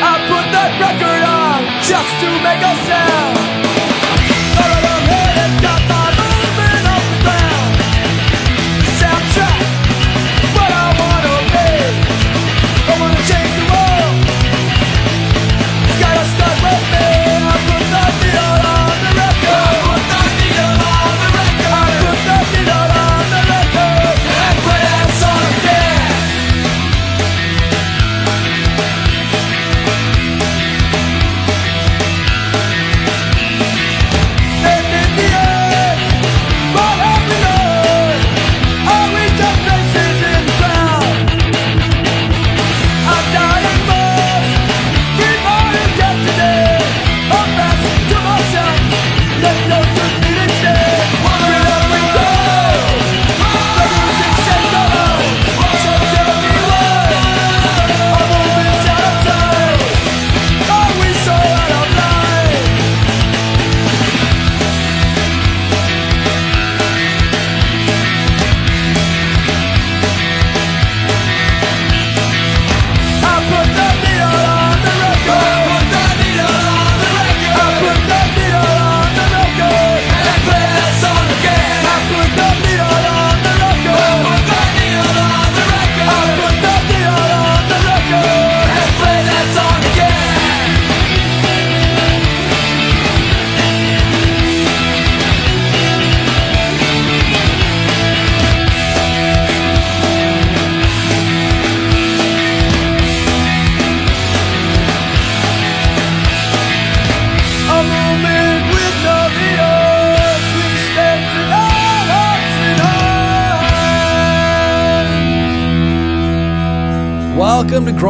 I put that record on just to make a sound.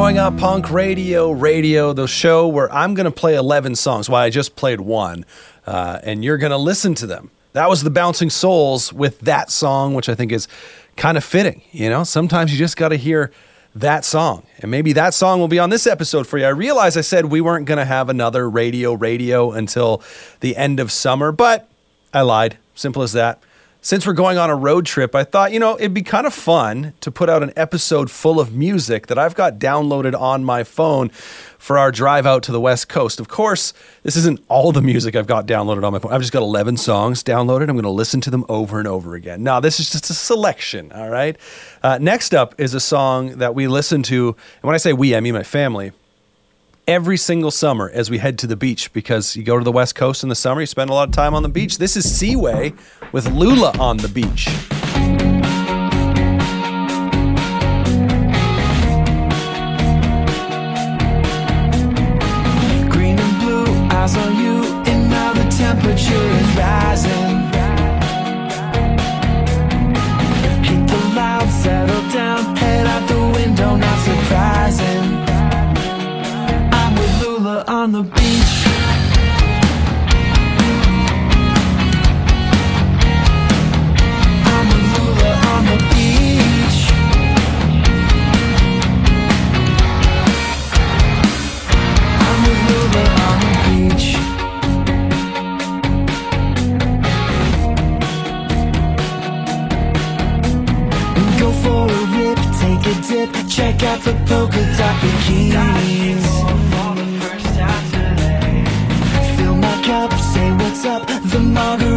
Growing Up Punk Radio, Radio, the show where I'm going to play 11 songs. Well, I just played one, uh, and you're going to listen to them. That was the Bouncing Souls with that song, which I think is kind of fitting. You know, sometimes you just got to hear that song, and maybe that song will be on this episode for you. I realize I said we weren't going to have another radio, radio until the end of summer, but I lied. Simple as that. Since we're going on a road trip, I thought, you know, it'd be kind of fun to put out an episode full of music that I've got downloaded on my phone for our drive out to the West Coast. Of course, this isn't all the music I've got downloaded on my phone. I've just got 11 songs downloaded. I'm going to listen to them over and over again. Now, this is just a selection, all right? Uh, next up is a song that we listen to. And when I say we, I mean my family every single summer as we head to the beach because you go to the West Coast in the summer, you spend a lot of time on the beach. This is Seaway with Lula on the beach. Out the polka dot bikinis. Fill my cup, say what's up. The margaritas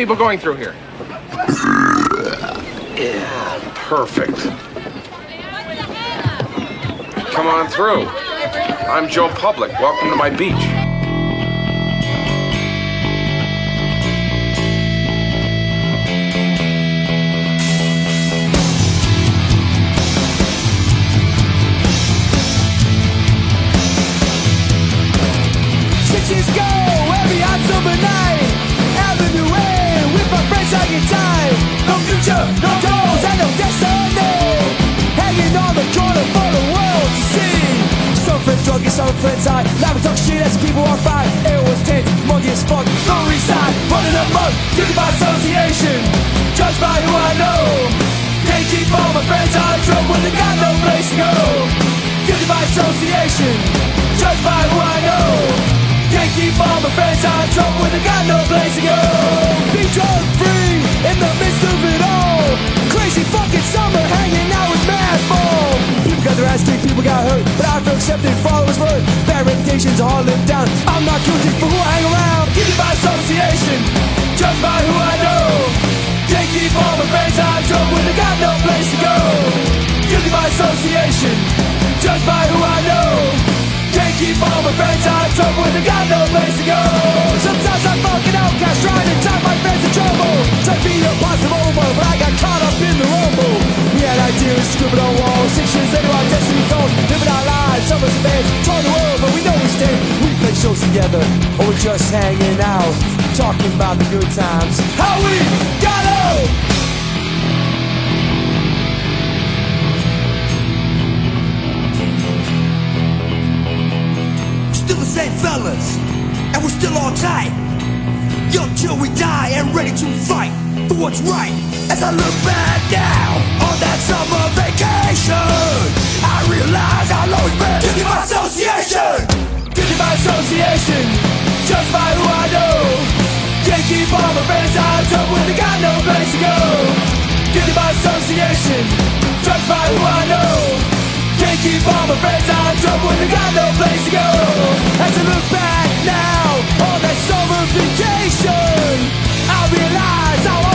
people going through here? Yeah, perfect. Come on through. I'm Joe Public. Welcome to my beach. Trouble when they got no place to go. Guilty by association, judged by who I know. Can't keep all my friends out of trouble when they got no place to go. Be drug free in the midst of it all. Crazy fucking summer hanging out with mad ball. People got their ass kicked, people got hurt, but I feel accepted, followers word. Bad reputations are all lived down. I'm not guilty for who I hang around. Guilty by association, judged by who I know. Can't keep all my friends out of trouble when they got no place to go. Guilty by association, judged by who I know. Can't keep all my friends out of trouble when they got no place to go. Sometimes I'm fucking outcast, trying to tie my friends in trouble. Try to be a positive over, but I got caught up in the rumble. We had ideas scribbled on walls. Six years later, our destiny calls. Living our lives, some of us fans, touring the world, but we know we stay. We play shows together, or we're just hanging out, talking about the good times. How we got out. Same fellas, and we're still all tight. Young till we die and ready to fight for what's right. As I look back now on that summer vacation, I realize I'll always be guilty by association. Guilty by association, judged by who I know. Can't keep all my friends of trouble when they got no place to go. Guilty by association, judged by who I know. Keep all my friends out of trouble when they got no place to go. As I look back now on that summer vacation, I realize be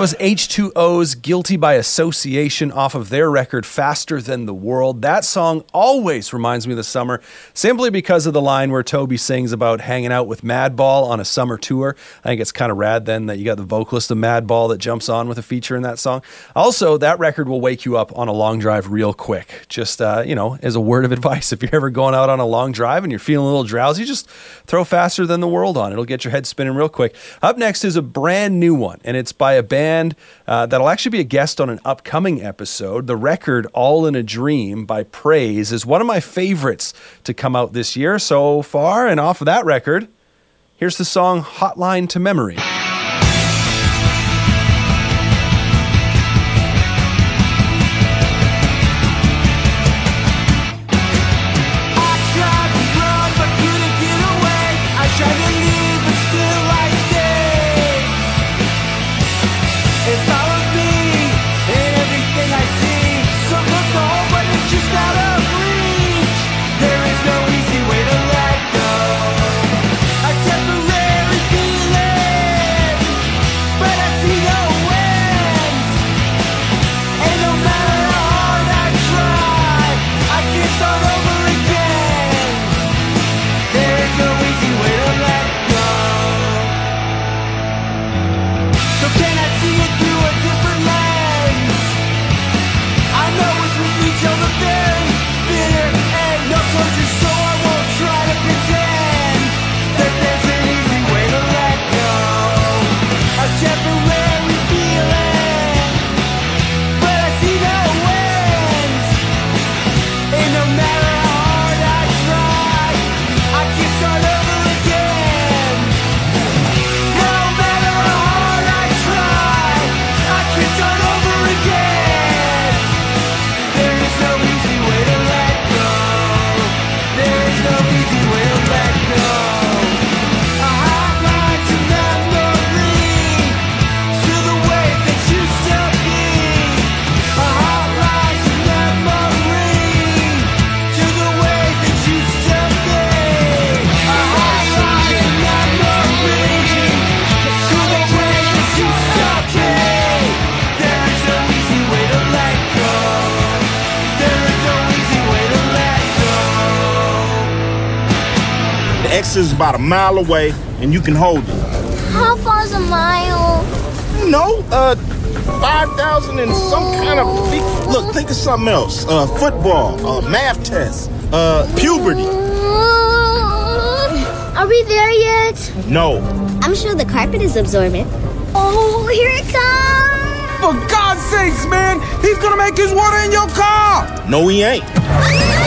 That was H2O's Guilty by Association off of their record Faster Than the World. That song always reminds me of the summer simply because of the line where Toby sings about hanging out with Madball on a summer tour. I think it's kind of rad then that you got the vocalist of Madball that jumps on with a feature in that song. Also, that record will wake you up on a long drive real quick. Just, uh, you know, as a word of advice, if you're ever going out on a long drive and you're feeling a little drowsy, just throw Faster Than the World on. It'll get your head spinning real quick. Up next is a brand new one, and it's by a band uh, that'll actually be a guest on an upcoming episode. The record All in a Dream by Praise is one of my favorites to come out this year so far. And off of that record, here's the song Hotline to Memory. Mile away, and you can hold it. How far's a mile? You know, uh, 5,000 and some kind of. feet. Look, think of something else. Uh, football, uh, math test, uh, puberty. Are we there yet? No. I'm sure the carpet is absorbent. Oh, here it comes! For God's sakes, man, he's gonna make his water in your car. No, he ain't.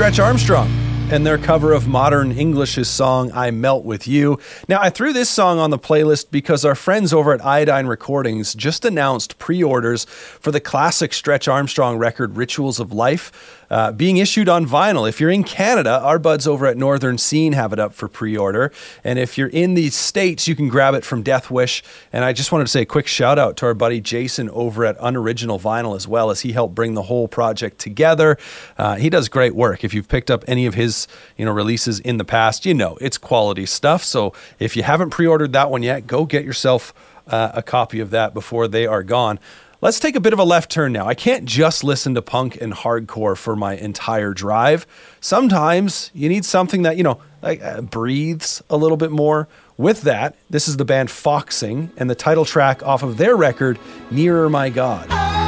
Stretch Armstrong and their cover of Modern English's song I Melt With You. Now, I threw this song on the playlist because our friends over at Iodine Recordings just announced pre orders for the classic Stretch Armstrong record Rituals of Life. Uh, being issued on vinyl. If you're in Canada, our buds over at Northern Scene have it up for pre order. And if you're in the States, you can grab it from Death Wish. And I just wanted to say a quick shout out to our buddy Jason over at Unoriginal Vinyl as well, as he helped bring the whole project together. Uh, he does great work. If you've picked up any of his you know releases in the past, you know it's quality stuff. So if you haven't pre ordered that one yet, go get yourself uh, a copy of that before they are gone. Let's take a bit of a left turn now. I can't just listen to punk and hardcore for my entire drive. Sometimes you need something that, you know, like uh, breathes a little bit more. With that, this is the band Foxing and the title track off of their record, Nearer My God.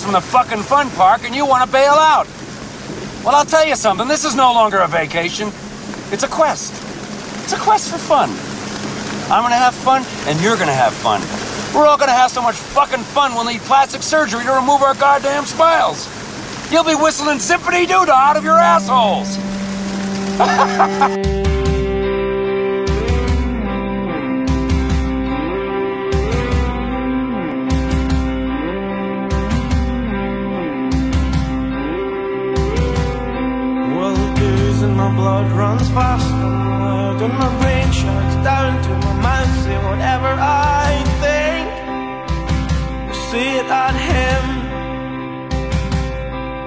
From the fucking fun park and you want to bail out. Well, I'll tell you something. This is no longer a vacation. It's a quest. It's a quest for fun. I'm gonna have fun and you're gonna have fun. We're all gonna have so much fucking fun we'll need plastic surgery to remove our goddamn smiles. You'll be whistling Zippity Doo out of your assholes. blood runs fast and my brain shuts down to my mouth. Say whatever I think, you see it at him.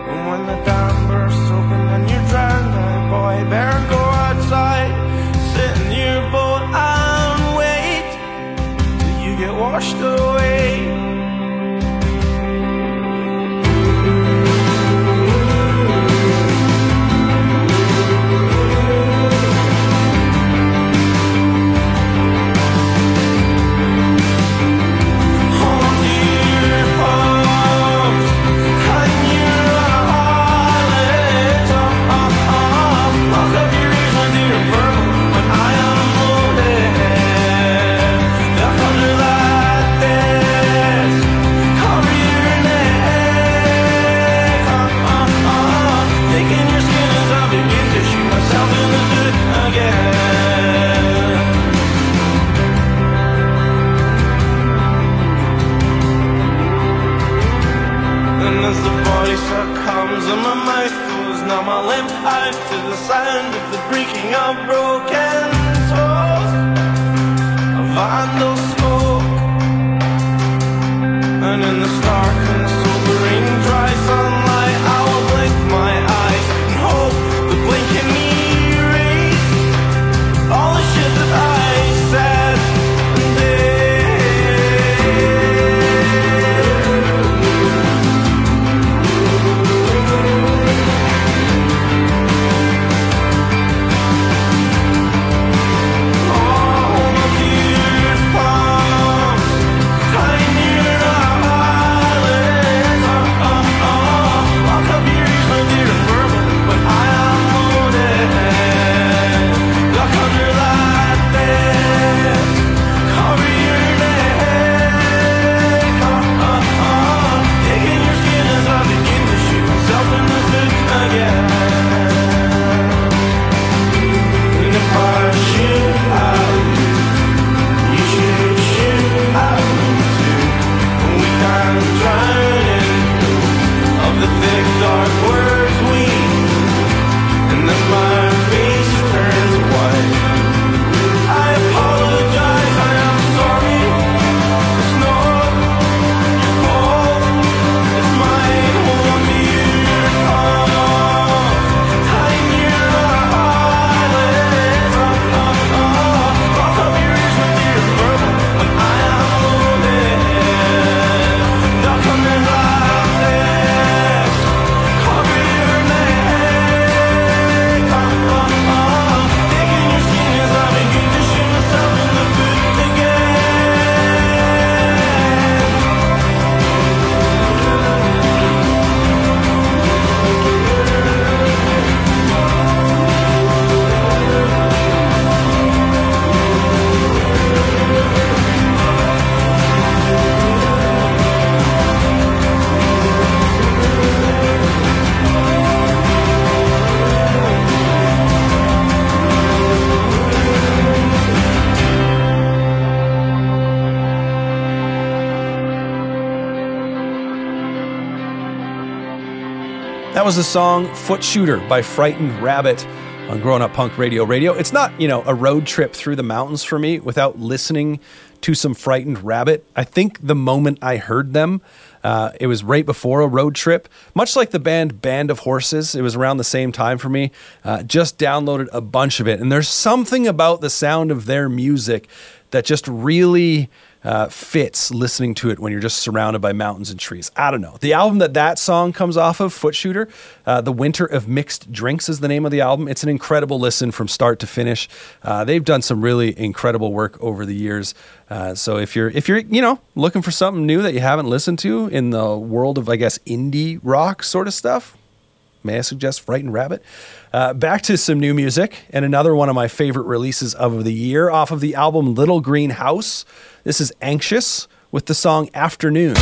And when the dam bursts open and you're drowned, boy, better was the song Foot Shooter by Frightened Rabbit on Growing Up Punk Radio Radio. It's not, you know, a road trip through the mountains for me without listening to some Frightened Rabbit. I think the moment I heard them, uh, it was right before a road trip, much like the band Band of Horses. It was around the same time for me. Uh, just downloaded a bunch of it. And there's something about the sound of their music that just really uh, fits listening to it when you're just surrounded by mountains and trees. I don't know. The album that that song comes off of, Foot Shooter, uh, The Winter of Mixed Drinks is the name of the album. It's an incredible listen from start to finish. Uh, they've done some really incredible work over the years. Uh, so if you're if you're you know looking for something new that you haven't listened to in the world of I guess indie rock sort of stuff, may I suggest Frightened Rabbit? Uh, back to some new music and another one of my favorite releases of the year off of the album Little Green House. This is Anxious with the song Afternoon.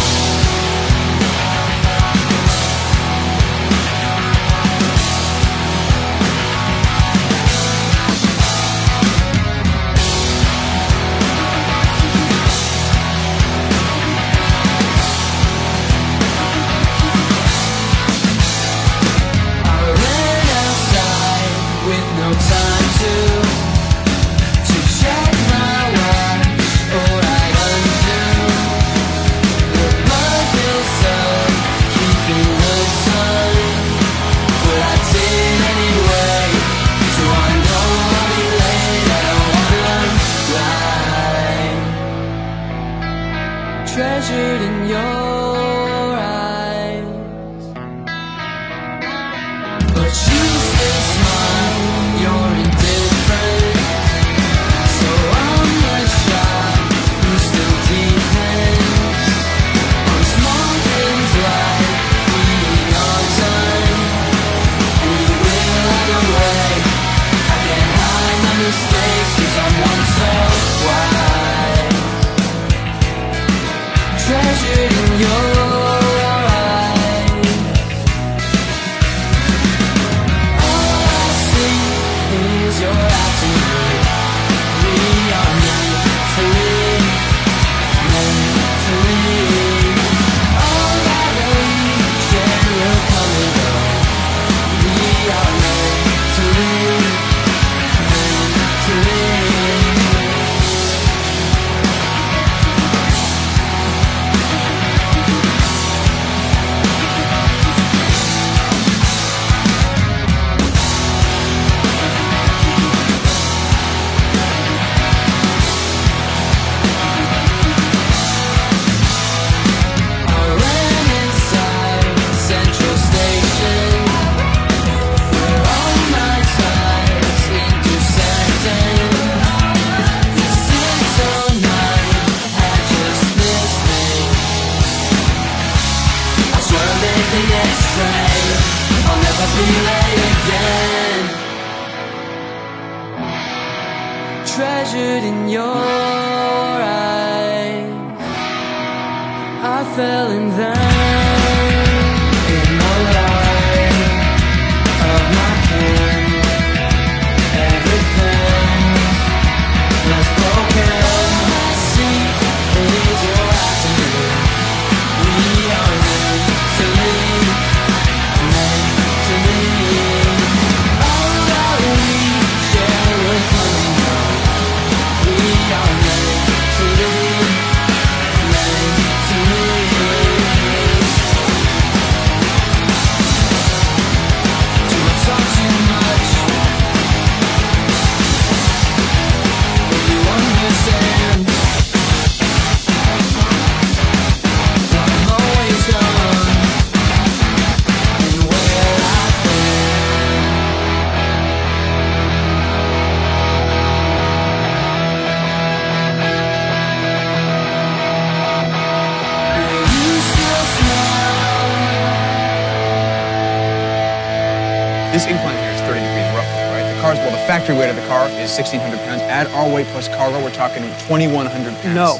This incline here is 30 degrees roughly, right? The car's, well, the factory weight of the car is 1,600 pounds. Add our weight plus cargo, we're talking 2,100 pounds. No.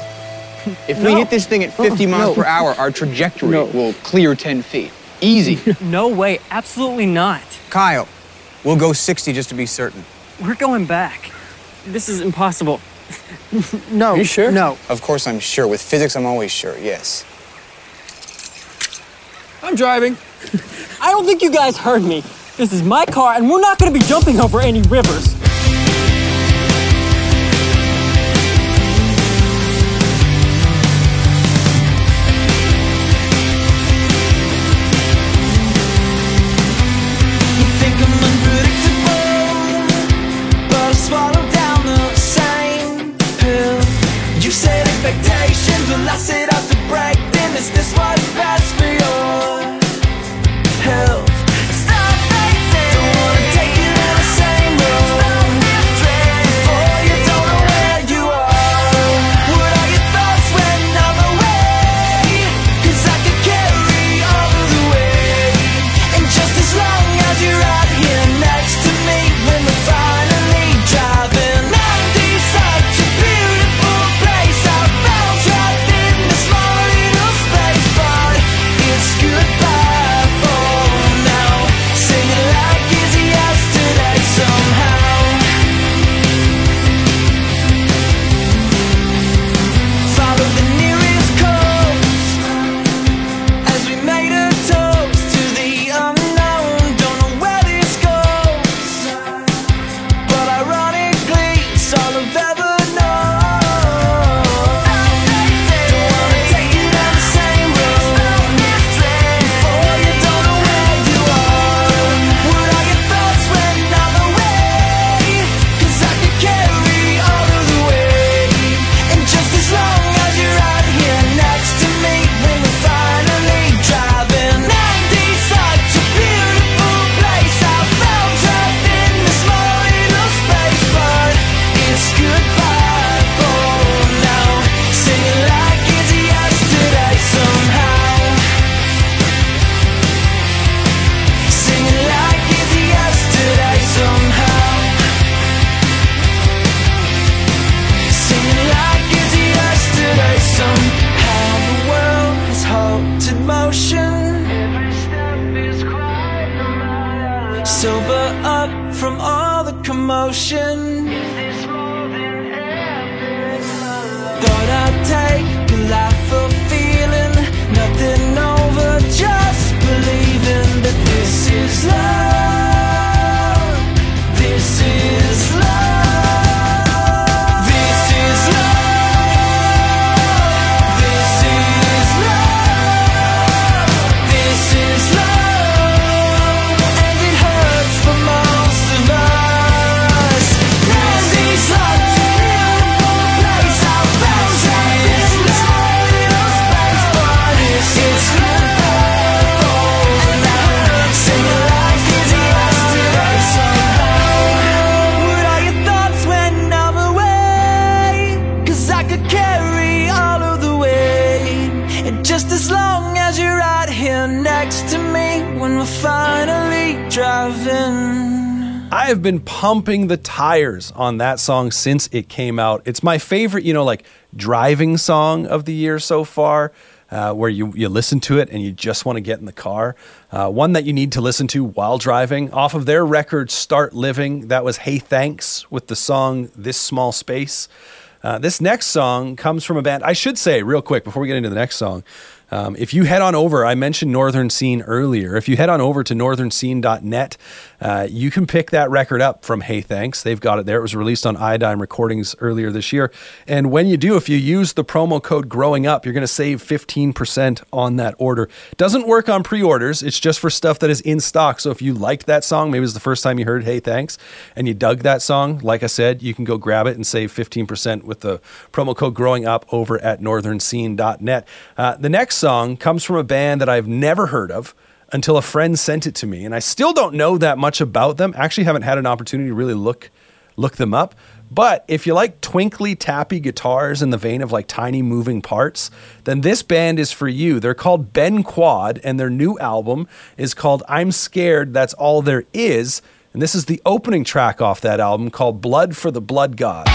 If no. we hit this thing at 50 miles no. per hour, our trajectory no. will clear 10 feet. Easy. no way. Absolutely not. Kyle, we'll go 60 just to be certain. We're going back. This is impossible. no. Are you sure? No. Of course I'm sure. With physics, I'm always sure, yes. I'm driving. I don't think you guys heard me. This is my car, and we're not gonna be jumping over any rivers. Driving. I have been pumping the tires on that song since it came out. It's my favorite, you know, like driving song of the year so far, uh, where you, you listen to it and you just want to get in the car. Uh, one that you need to listen to while driving. Off of their record, Start Living, that was Hey Thanks with the song This Small Space. Uh, this next song comes from a band. I should say, real quick, before we get into the next song, um, if you head on over, I mentioned Northern Scene earlier. If you head on over to northernscene.net, uh, you can pick that record up from Hey Thanks. They've got it there. It was released on Iodine Recordings earlier this year. And when you do, if you use the promo code Growing Up, you're going to save 15% on that order. Doesn't work on pre orders, it's just for stuff that is in stock. So if you liked that song, maybe it was the first time you heard Hey Thanks, and you dug that song, like I said, you can go grab it and save 15% with the promo code Growing Up over at northernscene.net. Uh, the next song comes from a band that I've never heard of until a friend sent it to me, and I still don't know that much about them. Actually, haven't had an opportunity to really look look them up. But if you like twinkly, tappy guitars in the vein of like tiny moving parts, then this band is for you. They're called Ben Quad, and their new album is called I'm Scared, That's All There Is. And this is the opening track off that album called Blood for the Blood God.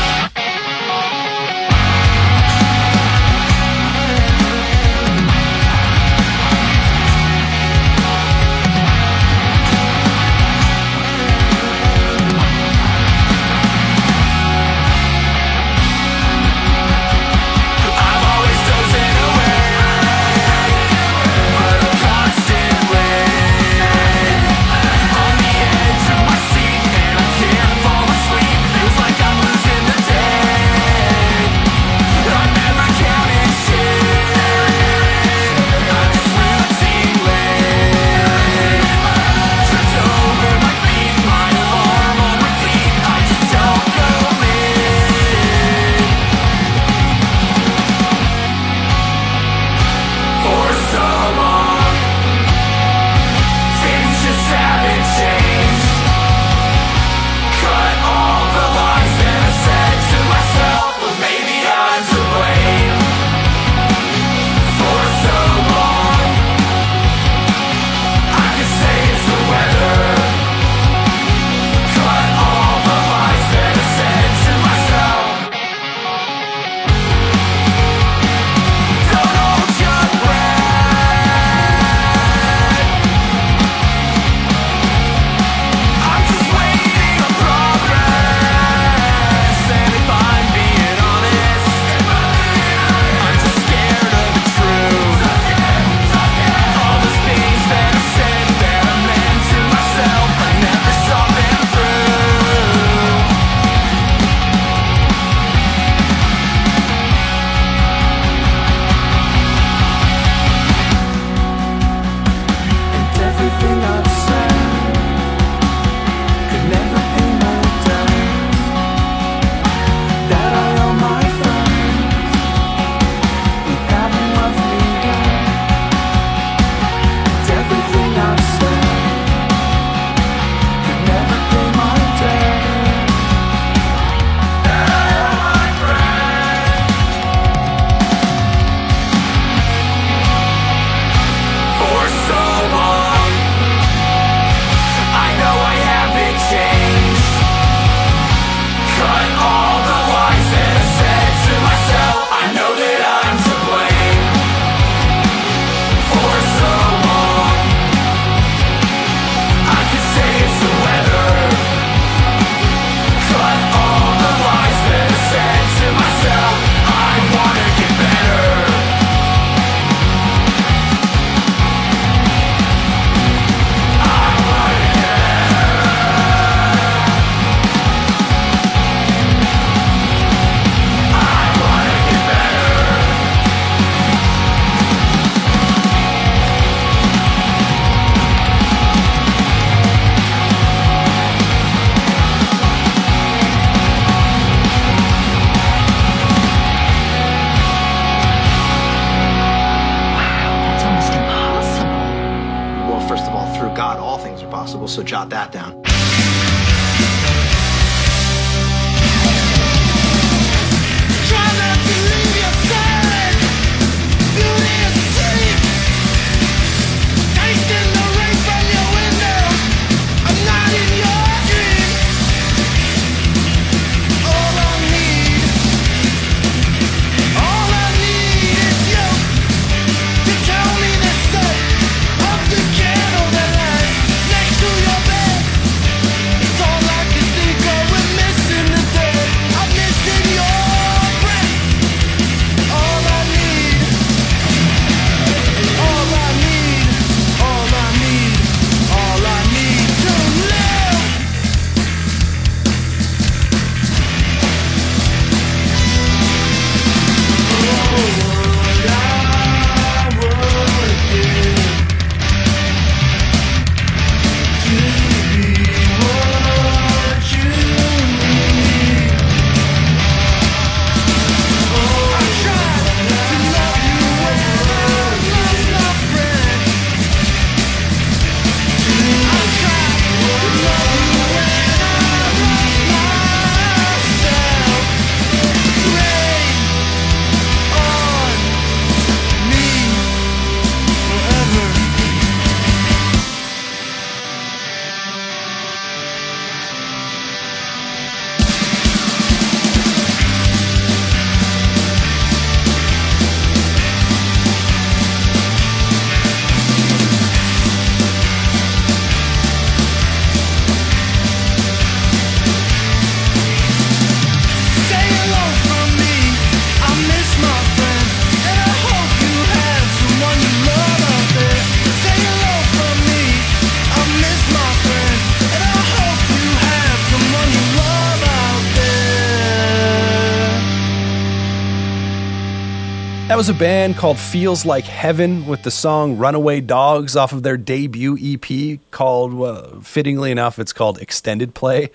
Was a band called Feels Like Heaven with the song Runaway Dogs off of their debut EP called, fittingly enough, it's called Extended Play.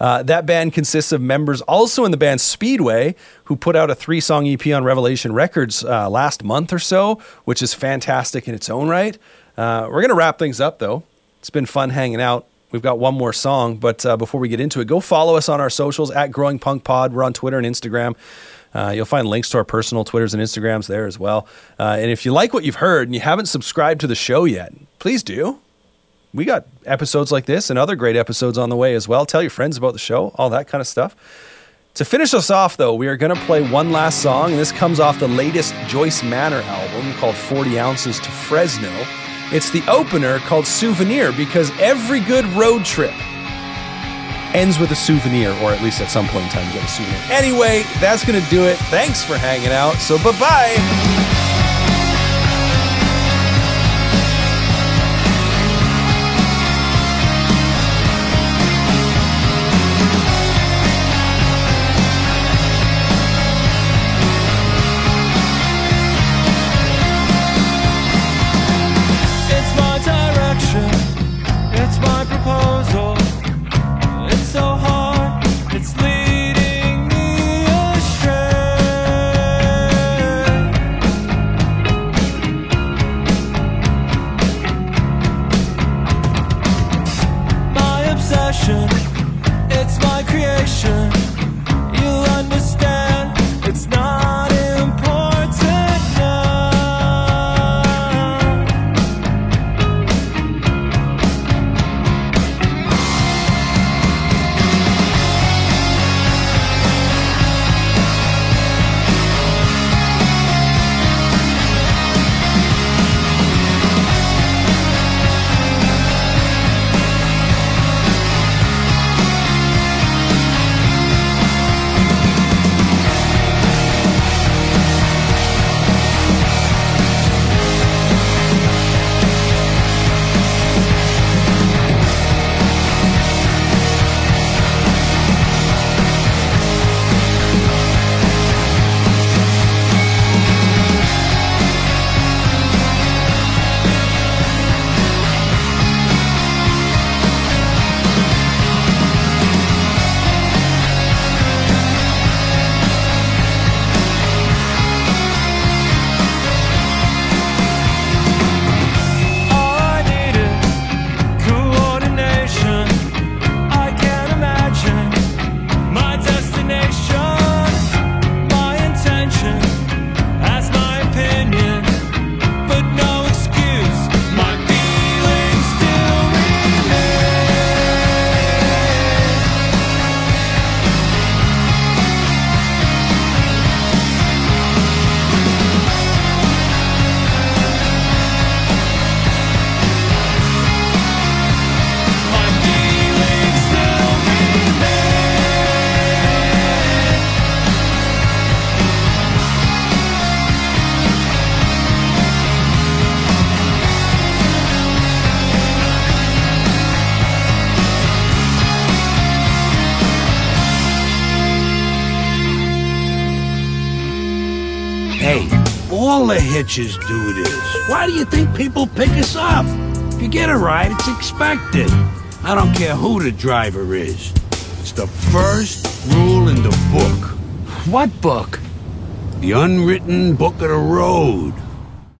Uh, that band consists of members also in the band Speedway, who put out a three song EP on Revelation Records uh, last month or so, which is fantastic in its own right. Uh, we're going to wrap things up though. It's been fun hanging out. We've got one more song, but uh, before we get into it, go follow us on our socials at Growing Punk Pod. We're on Twitter and Instagram. Uh, you'll find links to our personal Twitters and Instagrams there as well. Uh, and if you like what you've heard and you haven't subscribed to the show yet, please do. We got episodes like this and other great episodes on the way as well. Tell your friends about the show, all that kind of stuff. To finish us off, though, we are going to play one last song, and this comes off the latest Joyce Manor album called 40 Ounces to Fresno. It's the opener called Souvenir because every good road trip ends with a souvenir, or at least at some point in time, you get a souvenir. Anyway, that's going to do it. Thanks for hanging out. So, bye bye. Hitches do this. Why do you think people pick us up? If you get a ride, it's expected. I don't care who the driver is. It's the first rule in the book. What book? The unwritten book of the road.